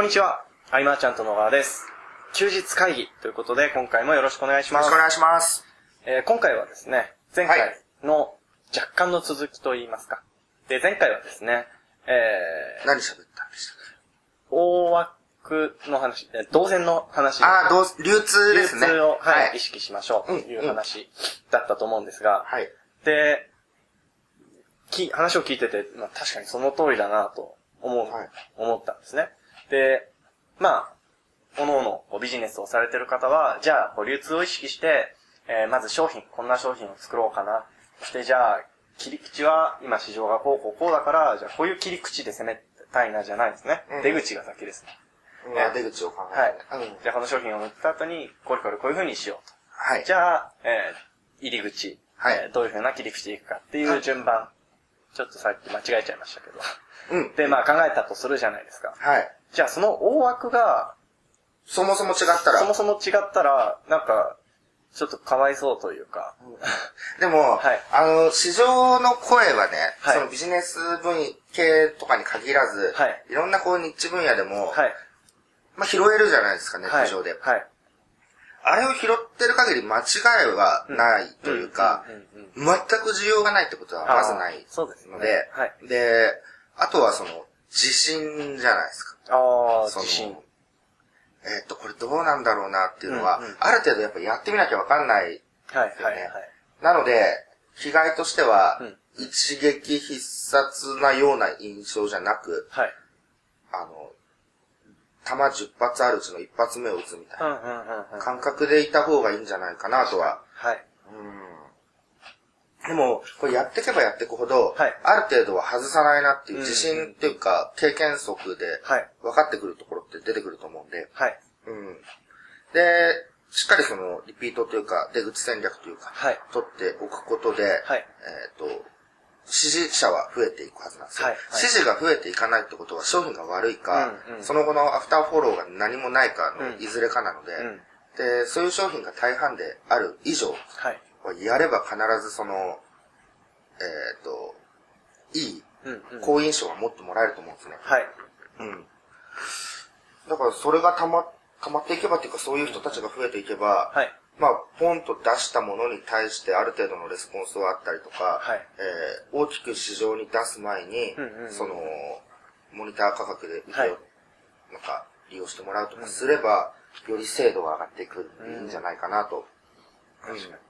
こんにちは。アイマーちゃんと野川です。休日会議ということで、今回もよろしくお願いしますよろしくお。願いします。えー今回はですね、前はい回の若干の続きといいますか。で、前回はですね、えー、何喋ったんでしたっ大枠の話、えー動線の話けああ、流通流ですね。通を、はいはい意。識しましょうといううん話だったと思うんですが、はい。で、き、話を聞いてて、まあ、確かにその通りだなと思う、はい思ったんですね。で、まあ、各々こうビジネスをされてる方は、じゃあ、こう流通を意識して、えーまず商品、こんな商品を作ろうかな。そしてじゃあ、切り口は、今市場がこうこうこうだから、じゃあこういう切り口で攻めたいなじゃないですね。うん出口が先ですね。まあ、出口を考えて。はいうん。じゃあこの商品を売った後に、これこれこういう風にしようと。はい。じゃあ、えー入り口、はいえーどういう風な切り口でいくかっていう順番。ちょっとさっき間違えちゃいましたけど。うん。で、まあ考えたとするじゃないですか。はい。じゃあその大枠が、そもそも違ったら。そもそも違ったら、なんか、ちょっとかわいそうというか。でも、はいあの、市場の声はね、はいそのビジネス分系とかに限らず、はいいろんなこうニッチ分野でも、はい。まあ拾えるじゃないですか、ネッはい。ト上で。はい。あれを拾ってる限り間違いはないというか全く需要がないってことはまずないあーそうですねので、はいで、あとはその、自信じゃないですか。ああ、自信。えーっと、これどうなんだろうなっていうのは、うんうんある程度やっぱやってみなきゃわかんない。はい、すよねはい、はい。なので、被害としては、うん一撃必殺なような印象じゃなく、はい。あの、弾10発あるうちの1発目を撃つみたいうん、な。感覚でいた方がいいんじゃないかなとは。はい。うん。でも、これやっていけばやっていくほど、はいある程度は外さないなっていううん自信っていうか、経験則ではい。分かってくるところって出てくると思うんで、はい。うん。で、しっかりその、リピートというか、出口戦略というか、はい。取っておくことで、はい。えっ、と、支持者は増えていくはずなんですよ、はいはい支持が増えていかないってことは商品が悪いか、うんうんその後のアフターフォローが何もないかのうんいずれかなので、うん。で、そういう商品が大半である以上、はい。やれば必ずその、えっ、と、いいうん、うん。好印象が持ってもらえると思うんですね。はい。うん。だからそれがたま、たまっていけばっていうかそういう人たちが増えていけば、はい。まあ、ポンと出したものに対してある程度のレスポンスはあったりとか、はいえー大きく市場に出す前に、うんうんうんその、モニター価格ではいなんか、利用してもらうとかすれば、より精度が上がっていくいいんじゃないかなと。確かに。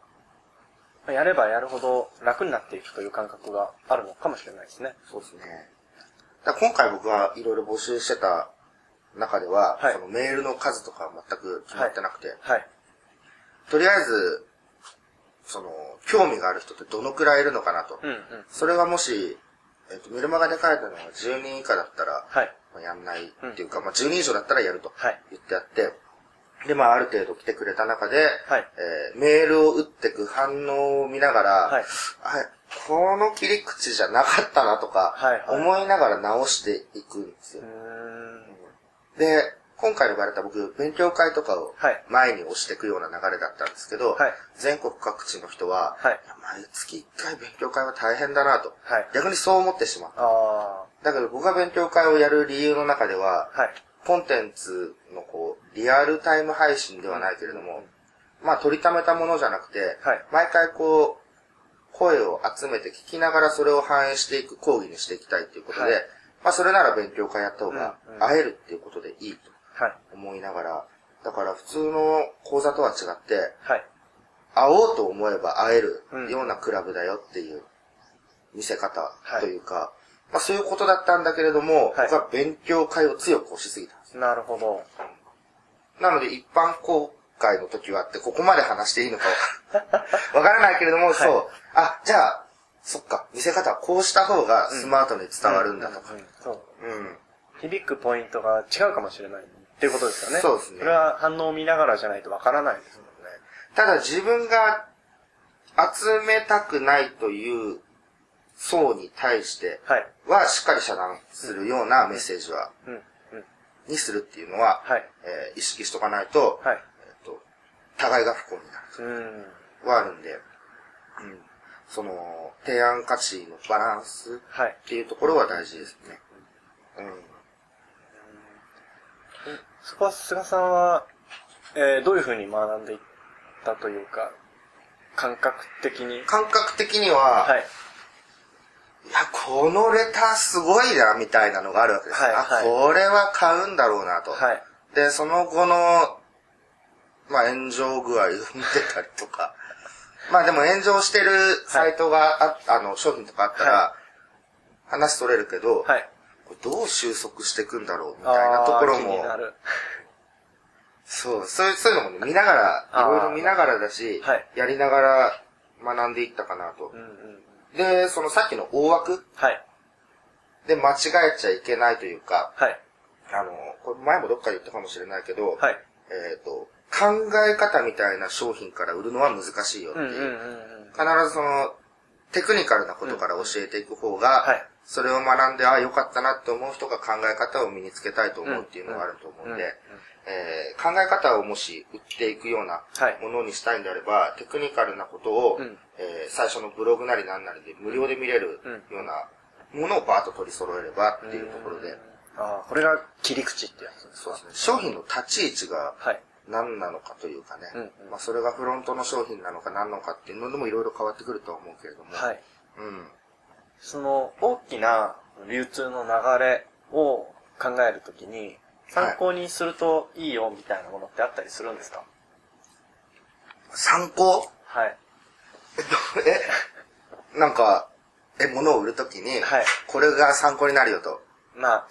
まあやればやるほど楽になっていくという感覚があるのかもしれないですね。そうですね。だ今回僕はいろいろ募集してた中では、はいそのメールの数とかは全く決まってなくて、はい。とりあえず、その、興味がある人ってどのくらいいるのかなと。うん、うん。それがもし、えっ、と、メルマガで書いたのが10人以下だったら、はい。まあ、やんないっていうか、まあ、10人以上だったらやるとはい。言ってやって、で、まあ、ある程度来てくれた中で、はい。えーメールを打ってく反応を見ながら、はい。あこの切り口じゃなかったなとか、思いながら直していくんですよ。で、今回呼ばれた僕、勉強会とかをはい。前に押していくような流れだったんですけど、はい。全国各地の人は、はい。や毎月1回勉強会は大変だなと、はい。逆にそう思ってしまう。あだけど僕が勉強会をやる理由の中では、あ。はい。コンテンツのこう、リアルタイム配信ではないけれども、まあ取りためたものじゃなくて、はい。毎回こう、声を集めて聞きながらそれを反映していく講義にしていきたいっていうことで、はい。まあそれなら勉強会やった方が会えるっていうことでいいとはい。思いながら、だから普通の講座とは違って、はい。会おうと思えば会えるうん。ようなクラブだよっていう見せ方はいというか、まあそういうことだったんだけれども、はい僕は勉強会を強く押しすぎたんです。なるほど。なので一般公開の時はってここまで話していいのか わからないけれども、そう。あ、じゃあ、そっか、見せ方はこうした方がスマートに伝わるんだとか。そう。うん。響くポイントが違うかもしれないっていうことですよね。そうですねそれは反応を見ながらじゃないとわからないですもんね。ただ自分が集めたくないという層に対してはい。はしっかり遮断するようなメッセージは。にするっていうのは、はい。えー意識しとかないと、はい。えっと、互いが不幸になるうん。はあるんで、うん。その、提案価値のバランスはい。っていうところは大事ですね。うん。そこは菅さんは、えー、どういうふうに学んでいったというか、感覚的に？感覚的には、はい。いや、このレターすごいな、みたいなのがあるわけです。はいはいあ、これは買うんだろうなと。はい。で、その後の、まあ、炎上具合を見てたりとか。まあでも炎上してるサイトがあ、あの、商品とかあったら、は話取れるけど、はい。これどう収束していくんだろうみたいなところも。そう、そういう、そういうのもね、見ながら、いろいろ見ながらだし、はいやりながら学んでいったかなとう。んうん。で、そのさっきの大枠はい。で間違えちゃいけないというか、はい。あの、これ前もどっかで言ったかもしれないけど、はい。えっ、と、考え方みたいな商品から売るのは難しいよっていう。うんうんうんうん。必ずその、テクニカルなことから教えていく方が、はいそれを学んで、ああ、よかったなって思う人が考え方を身につけたいと思うっていうのがあると思うんで、うんうんえー考え方をもし売っていくようなはい。ものにしたいんであれば、テクニカルなことを、うん。えー最初のブログなりなんなりで無料で見れるうん。ようなものをバーッと取り揃えればっていうところで、ああ、これが切り口ってやつですか？そうですね。商品の立ち位置がはい。何なのかというかね、うんうん。まあそれがフロントの商品なのか何なのかっていうのでもいろいろ変わってくるとは思うけれども、はい。うん。その大きな流通の流れを考えるときに、参考にするといいよみたいなものってあったりするんですか？参考？はい。え、なんか、え、物を売るときに、はいこれが参考になるよと。まあ、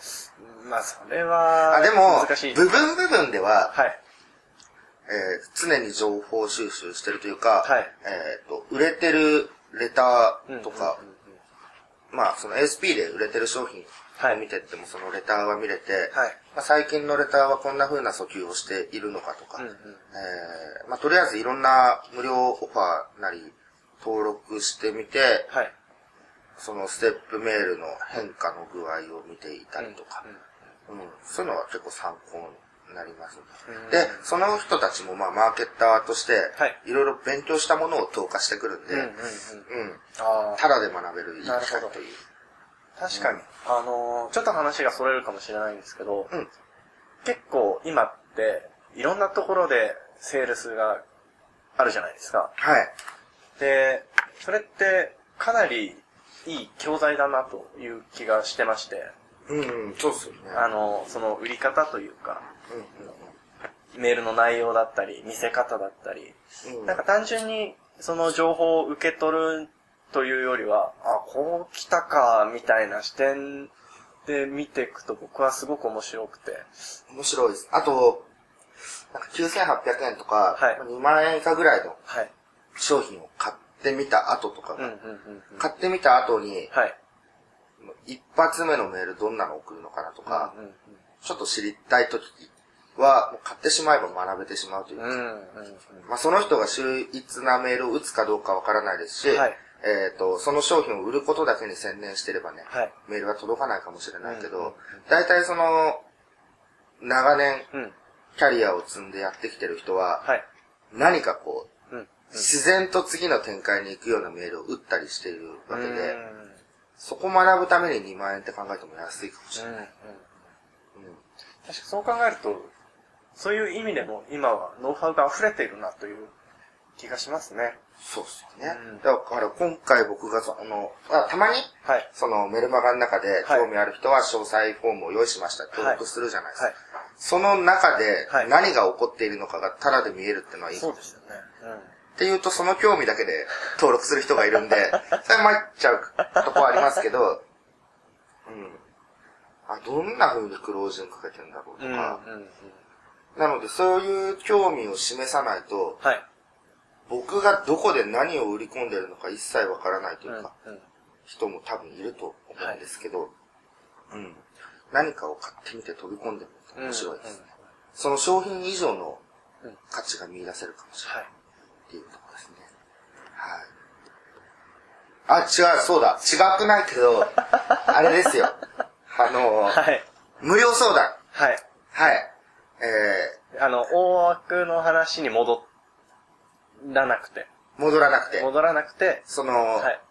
まあ、それは、あ、でも難しい。、部分部分では、はい。えー常に情報収集してるというか、はいえっ、と、売れてるレターとか、うんうんうんまあ、その ASP で売れてる商品見てっても、そのレターは見れて、はい。まあ、最近のレターはこんな風な訴求をしているのかとか、うんうん。えーまあ、とりあえずいろんな無料オファーなり登録してみて、はい。そのステップメールの変化の具合を見ていたりとか、うん。そういうのは結構参考になります、うんで、その人たちもまあマーケッターとしてはい、いろいろ勉強したものを投下してくるんで、うんうんうん。ただで学べるいい機会なるほどという。確かに。あのーちょっと話がそれるかもしれないんですけど、うん結構今って、いろんなところでセールスがあるじゃないですか。はい。で、それってかなりいい教材だなという気がしてまして、うん、うん、そうっすよね。あの、その売り方というか、うんメールの内容だったり、見せ方だったり。なんか単純にその情報を受け取るというよりは、あ、こう来たか、みたいな視点で見ていくと僕はすごく面白くて。面白いです。あと、なんか9800円とか、はい2万円以下ぐらいのはい。商品を買ってみた後とか。買ってみた後に、はい。一発目のメールどんなの送るのかなとか、ちょっと知りたい時は、もう買ってしまえば学べてしまうというか、うん。うんうんまあその人が秀逸なメールを打つかどうかわからないですし、はいえっ、と、その商品を売ることだけに専念してればね、はい。メールが届かないかもしれないけうんうんうんど、大体その、長年、うん。キャリアを積んでやってきてる人は、はい。何かこう、うん。自然と次の展開に行くようなメールを打ったりしているわけで、うんそこ学ぶために2万円って考えても安いかもしれない。うんうん。うん確かにそう考えると、そういう意味でも今はノウハウが溢れているなという気がしますね。そうっすよね。うんだから今回僕がその、あたまに、はい。そのメルマガの中ではい興味ある人は詳細フォームを用意しました。登録するじゃないですか。はい。その中ではい何が起こっているのかがタダで見えるっていうのはいい。そうですよね。うん。っていうとその興味だけで 登録する人がいるんで、そ れ参っちゃうとこはありますけど、うん。あ、どんな風にクロージングかけてんだろうとうん。うん。か、うん。なのでそういう興味を示さないと、はい。僕がどこで何を売り込んでるのか一切わからないというか、うん。人も多分いると思うんですけど、うん。何かを買ってみて飛び込んでみ面白いですね。その商品以上のうん価値が見出せるかもしれないはい。っていうところですね。はい。あ、違う、そうだ。違くないけど、あれですよ。あの、はい。無料相談。はい。はい。えあの、大枠の話に戻らなくて。ー、戻らなくて、戻らなくて、その、はい。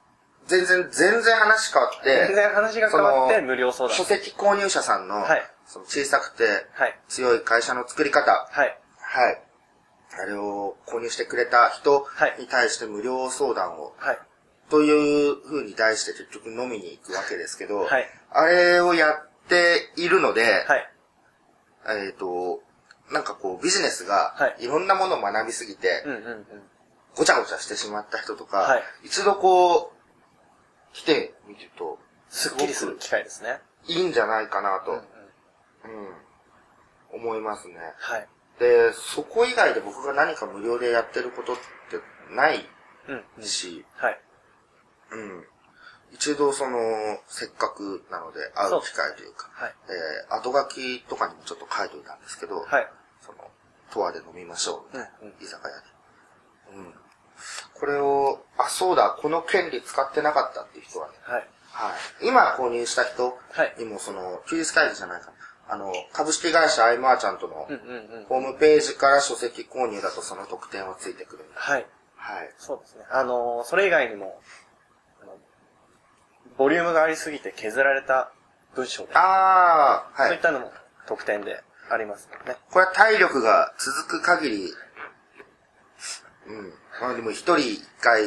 全然、全然話変わって、全然話が変わって無料相談書籍購入者さんの、はいその小さくてはい。強い会社の作り方、はい。はい。あれを購入してくれた人はいに対して無料相談を、はい。という風に題して結局飲みに行くわけですけど、はいあれをやっているので、はい。えっ、と、なんかこうビジネスがはいいろんなものを学びすぎて、うんうんうん。ごちゃごちゃしてしまった人とか、はい一度こう、来てみると、すっきりする機会ですね。いいんじゃないかなと、ううんん思いますね。はい。で、そこ以外で僕が何か無料でやってることってないうんうん。し、はい。うん。一度その、せっかくなので会う機会というか、はい。えー、後書きとかにもちょっと書いておいたんですけど、はい。その、とわで飲みましょうみたいな、うんうん居酒屋で。うん。これを、あ、そうだ、この権利使ってなかったっていう人はね、はい。はい。今購入した人はいにもその、休日会議じゃないかな。あの、株式会社アイマーちゃんとの。ホームページから書籍購入だとその特典はついてくる。はい。はい。そうですね。あのー、それ以外にも、ボリュームがありすぎて削られた文章で、あー、はい。そういったのも特典でありますね。これは体力が続く限り、うん。まあでも一人一回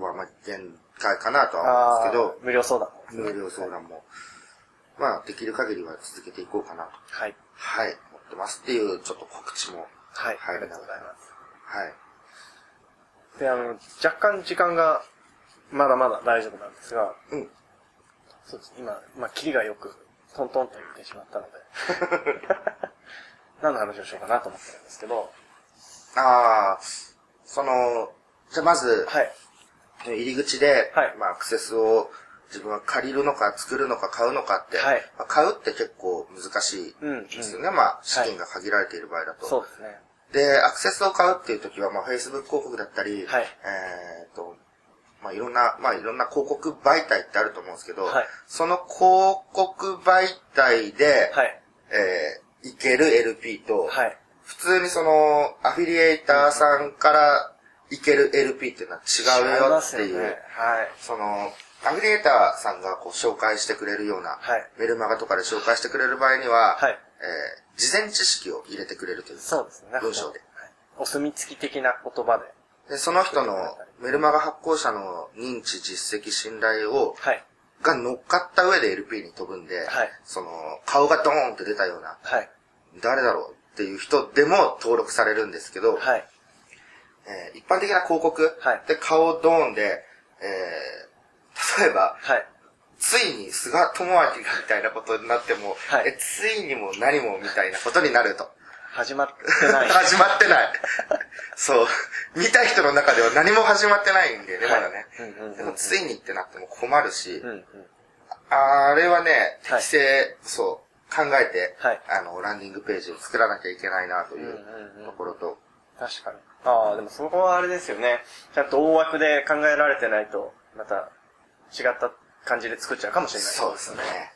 はまあ限界かなとは思うんですけど、ー無料相談ね無料相談も、まあできる限りは続けていこうかなと、はい。はい、思ってますっていうちょっと告知も、はい。はいありがとうございます。はい。で、あの、若干時間がまだまだ大丈夫なんですが、うん。そうですね。今、まあ、キリがよく、トントンと言ってしまったので、何の話をしようかなと思ってるんですけど、あー、その、じゃあまず、はい。入り口で、はいまあアクセスを自分は借りるのか作るのか買うのかって、はいまあ、買うって結構難しいん。ですよね。まあ資金が限られている場合だと。そうですね。で、アクセスを買うっていう時は、まあ Facebook 広告だったり、はいえっ、と、まあいろんな、まあいろんな広告媒体ってあると思うんですけど、はいその広告媒体で、はい。えーいける LP と、はい。普通にその、アフィリエイターさんからいける LP っていうのは違うよ。っていう、はい。その、アフィリエイターさんがこう紹介してくれるような、はいメルマガとかで紹介してくれる場合には、はいえー事前知識を入れてくれるというかそうですね。文章で。はい。お墨付き的な言葉で。で、その人のメルマガ発行者の認知、実績、信頼を、はい。が乗っかった上で LP に飛ぶんで、はいその、顔がドーンって出たような、はい。誰だろうっていう人でも登録されるんですけど、はい。えー一般的な広告はいで顔ドーンで、えー例えば、はい。ついに菅智明がみたいなことになっても、はいえついにも何もみたいなことになると。始まってない。始まってない。そう。見た人の中では何も始まってないんでね、はいまだね。でもついにってなっても困るし、うんうん。あれはね、はい適正、そう、考えて、はいあの、ランディングページを作らなきゃいけないなというところと、確かに。ああ、でもそこはあれですよね。ちゃんと大枠で考えられてないと、また違った感じで作っちゃうかもしれない。そうですね。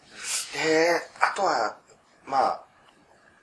で、あとは、まあ、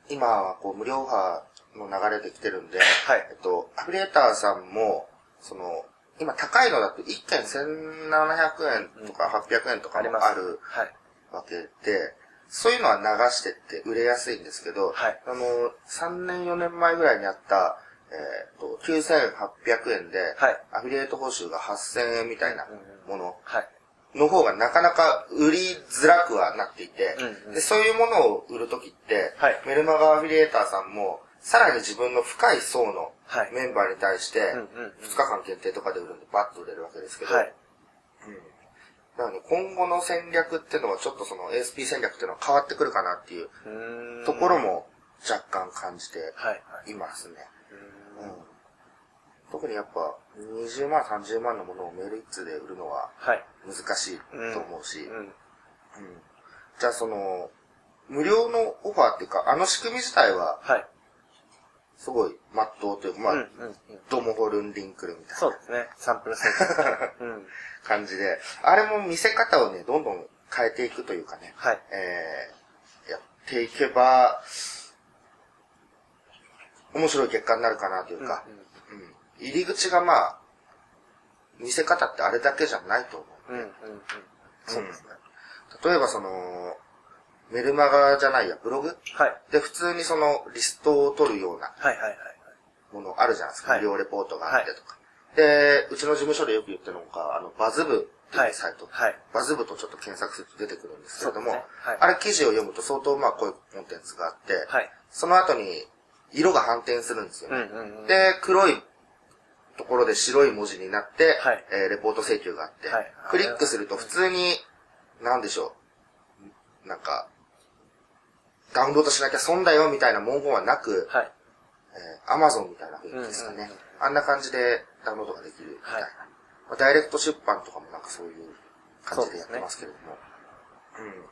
今はこう無料オファーの流れで来てるんで、はいえっと、アフィリエーターさんも、その、今高いのだと1件1700円とか800円とか。もあるはい。わけで、そういうのは流してって売れやすいんですけど、はいあの、3年4年前ぐらいにあった、えっと、9800円で、はいアフィリエイト報酬が8000円みたいなものはい。の方がなかなか売りづらくはなっていて、うんうんでそういうものを売るときって、はいメルマガアフィリエーターさんも、さらに自分の深い層のはいメンバーに対して、うんうんうん2日間限定とかで売るんでバッと売れるわけですけど、はい。だからね、今後の戦略っていうのはちょっとその ASP 戦略っていうのは変わってくるかなっていうところも若干感じてはい。はい。いますね。うーんうん特にやっぱ20万、30万のものをメール一通で売るのははい。難しいと思うし、うん。うんじゃあその、無料のオファーっていうか、あの仕組み自体は、はい。すごい、まっとうというか、まあ、うんうんうん。ドモホルンリンクルみたいなそうですね。サンプルセット。うん。感じで、あれも見せ方をね、どんどん変えていくというかね、はい。えー、やっていけば、面白い結果になるかなというか、うんうんうん入り口がまあ、見せ方ってあれだけじゃないと思うんうん、うん、うん。そうですね。例えばその、メルマガじゃないや、ブログ？はい。で普通にそのリストを取るようなはい、はい、はい。ものあるじゃないですか。はい無料レポートがあってとか。で、うちの事務所でよく言ってるのが、あの、バズ部っていうサイト。はい。バズ部とちょっと検索すると出てくるんですけれども、ねはいあれ記事を読むと相当まあこういうコンテンツがあって、はい。その後に色が反転するんですよね。うん、うん、うん。で、黒いところで白い文字になって、はいえーレポート請求があって、はいクリックすると普通に、なんでしょう、なんか、ダウンロードしなきゃ損だよみたいな文言はなく、はい。えー、Amazon みたいな雰囲気ですかね、うんうんうんあんな感じでダウンロードができるみたいな。はいまあ、ダイレクト出版とかもなんかそういう感じでやってますけれども。うん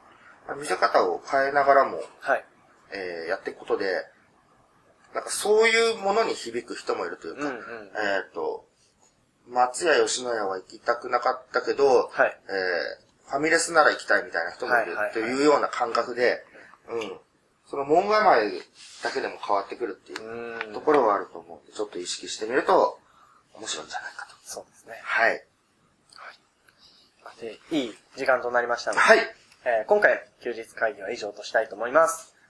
まあ見せ方を変えながらも、はい。えーやっていくことで、なんかそういうものに響く人もいるというか、うん、うん。えっ、と、松屋吉野家は行きたくなかったけど、はい。えーファミレスなら行きたいみたいな人もいるはいはいはいというような感覚で、うん。その門構えだけでも変わってくるっていううん。ところはあると思うんで、ちょっと意識してみると面白いんじゃないかと。そうですね。はい。で、いい時間となりましたので、はい。えー今回、休日会議は以上としたいと思います。